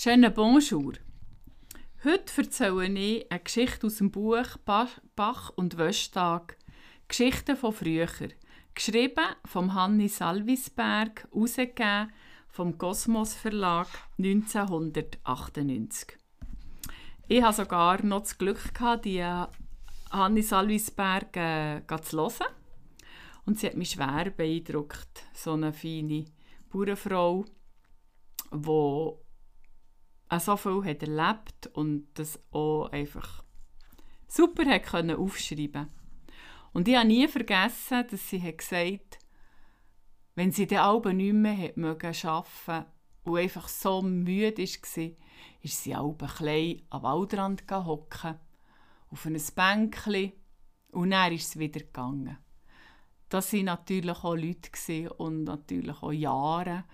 Schönen Bonjour. Heute erzähle ich eine Geschichte aus dem Buch Bach und Wöschtag. Geschichten von früher. Geschrieben von Hanni Salvisberg, herausgegeben vom Kosmos Verlag 1998. Ich hatte sogar noch das Glück, gehabt, die Hanni Salvisberg äh, zu hören. Und sie hat mich schwer beeindruckt. So eine feine Bauernfrau, die auch so viel hat erlebt und das auch einfach super hat können aufschreiben Und ich habe nie vergessen, dass sie hat gesagt wenn sie den Alben nicht mehr mögen arbeiten und einfach so müde war, ist sie Alben klein am Waldrand hocken, auf ein Bänkchen und dann ist es wieder gegangen. Das waren natürlich auch Leute und natürlich auch Jahre,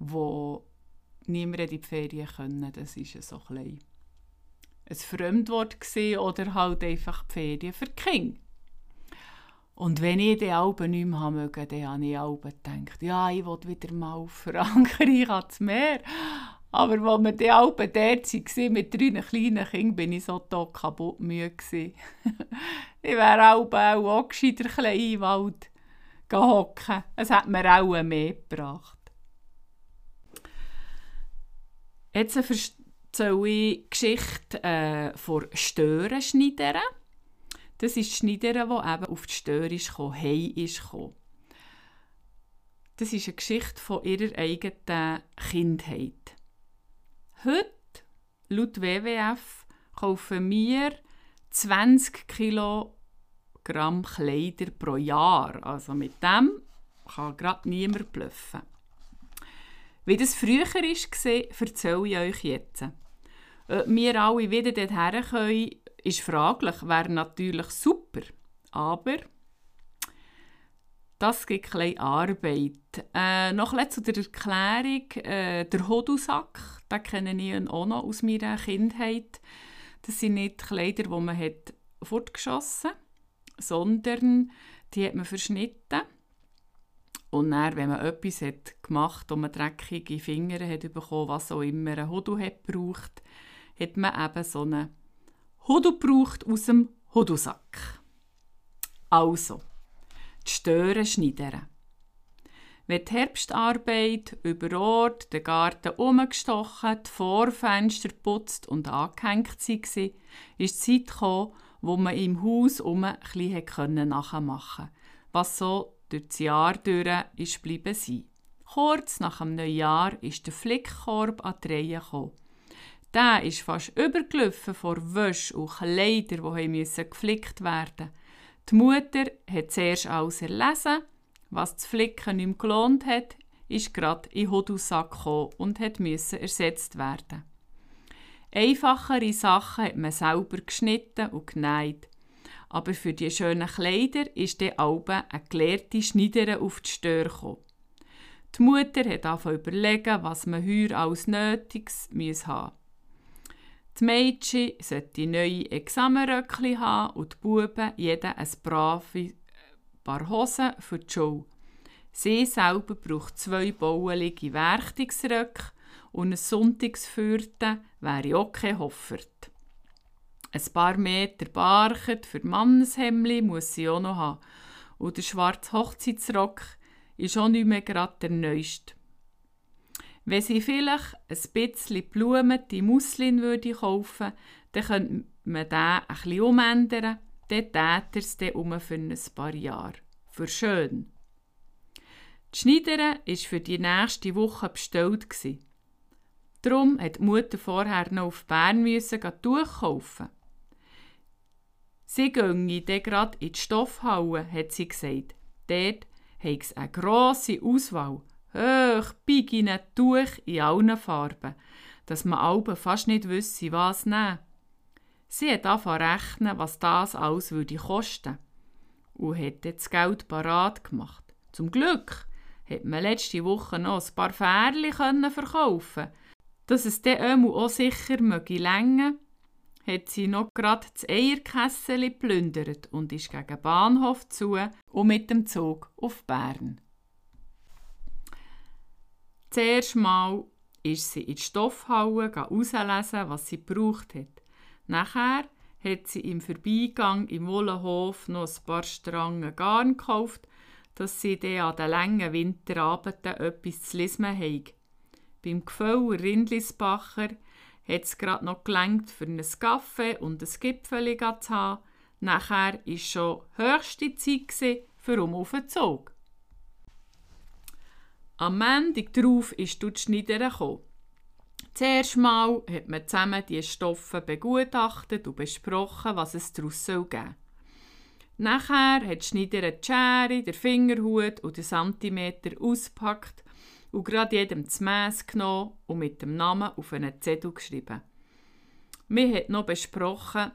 wo niemand in die Ferien können. Das war so klein. ein Fremdwort oder halt einfach die Ferien für die Kinder. Und wenn ich die Alben nicht mehr möge, dann habe ich Alben gedacht, ja, ich will wieder mal auf Frankreich ans Meer. Aber als wir die Alben dort waren, mit drei kleinen Kindern, bin ich so tot kaputt müde. ich wäre auch, auch gescheiter klein im Wald hocken. Es hat mir auch mehr gebracht. Jetzt erzähle ich die Geschichte äh, von Störenschneidern. Das ist die Schneiderin, die eben auf die Störe ist gekommen, heim ist gekommen. Das ist eine Geschichte von ihrer eigenen Kindheit. Heute, laut WWF, kaufen wir 20 Kilogramm Kleider pro Jahr. Also mit dem kann gerade niemand bluffen. Wie das früher war, erzähle ich euch jetzt. Ob wir alle wieder dorthin können, ist fraglich. Wäre natürlich super. Aber das gibt ein Arbeit. Äh, noch ein zu der Erklärung. Äh, der Hodusack, den kenne ich auch noch aus meiner Kindheit. Das sind nicht Kleider, die man hat fortgeschossen hat, sondern die hat man verschnitten und dann, wenn man etwas hat gemacht und man dreckige Finger hat bekommen, was auch immer ein Hodu hat gebraucht, hat man eben so einen Hodu gebraucht aus dem Hodusack. Also, die Stören schneidern. Wenn die Herbstarbeit über Ort, den Garten umgestochen, die Vorfenster putzt und angehängt war, ist die Zeit gekommen, wo man im Haus um ein bisschen nachmachen konnte, was so durch das Jahr durch ist bleiben sein. Kurz nach dem Neujahr ist der Flickkorb an die Reihe gekommen. Der ist fast übergelaufen vor Wäsche und Kleider, die müssen geflickt werden Die Mutter hat zuerst alles erlesen. Was das Flicken nicht mehr gelohnt hat, ist gerade in den Hodusack gekommen und musste ersetzt werden. Einfachere Sachen hat man selber geschnitten und genäht. Aber für die schönen Kleider ist der Alben eine gelehrte Schneiderin auf die Stör gekommen. Die Mutter hat angefangen überlegen, was man heuer als Nötiges haben Die Mädchen sollten neue Examenröckchen haben und die Buben jeder ein brave paar Hosen für die Schule. Sie selber braucht zwei bauelige Werchtungsröcke und ein Sonntagsfürten wäre auch kein Hoffert. Ein paar Meter Barchet für Manneshemli muss sie auch noch haben. Und der schwarze Hochzeitsrock ist auch nicht mehr gerade der neueste. Wenn sie vielleicht ein bisschen blumete Muslin würde kaufen dann könnte man den ein bisschen umändern. Dann täte er es dann um für ein paar Jahre. Für schön. Die Schneiderin war für die nächste Woche bestellt. Darum musste die Mutter vorher noch auf Bern müssen Tuch kaufen. Sie ginge dann gerade in die Stoffhalle, hat sie gesagt. Dort habe es eine grosse Auswahl. Hoch, bigine Tuch in allen Farben, dass man Alben fast nicht wüsste, was nehmen. Sie hat angefangen rechnen, was das alles würde kosten und hat das Geld parat gemacht. Zum Glück hat man letzte Woche noch ein paar Fährchen verkaufen dass es dann auch sicher möge länger hat sie noch gerade das Eierkessel geplündert und ist gegen Bahnhof zu und mit dem Zug auf Bern. Zuerst mal ist sie in die Stoffhalle herauslesen, was sie gebraucht hat. Nachher hat sie im Vorbeigang im Wollenhof noch ein paar Strangen Garn gekauft, dass sie dann an den langen Winterabenden etwas zu lesen haben. Beim Gefühl Rindlisbacher hat es gerade noch gelangt für einen Kaffee und ein Gipfel zu haben. Nachher war schon höchste Zeit für um auf den Zug. Am Montag darauf ist die Schneiderin. Zuerst mal hat man zusammen die Stoffe begutachtet und besprochen, was es daraus geben soll. Nachher hat die Schneiderin die Schere, den Fingerhut und den Zentimeter ausgepackt und gerade jedem das Mess genommen und mit dem Namen auf einen Zettel geschrieben. Wir haben noch besprochen,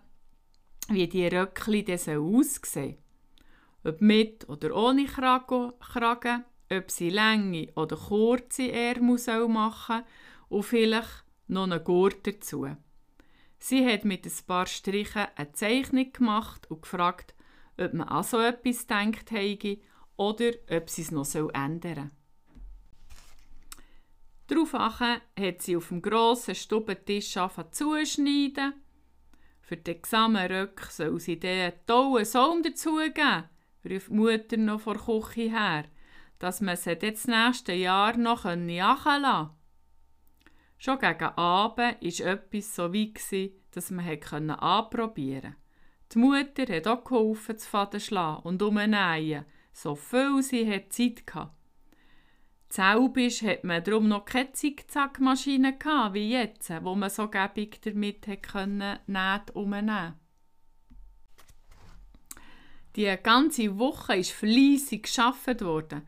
wie die Röckli aussehen Ob mit oder ohne Kragen, ob sie lange oder kurze Ärmel machen und vielleicht noch einen Gurt dazu. Sie hat mit ein paar Strichen eine Zeichnung gemacht und gefragt, ob man an so etwas denkt habe oder ob sie es noch ändern soll. Daraufhin hat sie auf dem grossen Stubentisch zuschneiden. Für den Examenrück soll sie einen tollen Saum dazugeben, ruft die Mutter noch vor der Küche her, dass man sie das nächste Jahr noch jagen lassen Schon gegen Abend war etwas so weit, dass man anprobieren konnte. Die Mutter hat auch geholfen, zu Faden schlagen und umnähen, so viel sie Zeit hatte. Zelbisch hat man darum noch keine Zickzackmaschine wie jetzt, wo man so gäbig damit Nähte umnehmen Die ganze Woche ist fleissig geschafft worden.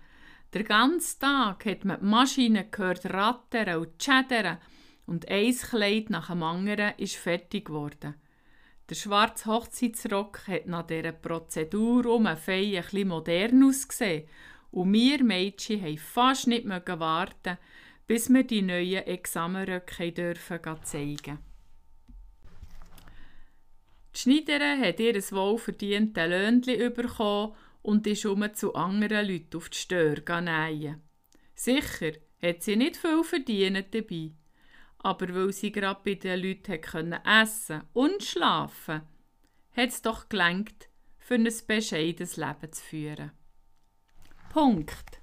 Der ganze Tag hat man die Maschine gehört rattern und schädern und ein Kleid nach dem anderen ist fertig geworden. Der schwarze Hochzeitsrock hat nach dieser Prozedur um ein bisschen modern ausgesehen und wir Mädchen haben fast nicht warten bis wir die neuen Examenröcke dürfen zeigen Die Schneiderin hat ihr wohlverdientes Löhnchen bekommen und ist um zu anderen Leuten auf die Stör nähen. Sicher hat sie nicht viel verdient dabei aber weil sie gerade bei den Leuten können essen und schlafen hat es doch gelangt, für ein bescheidenes Leben zu führen. Punkt.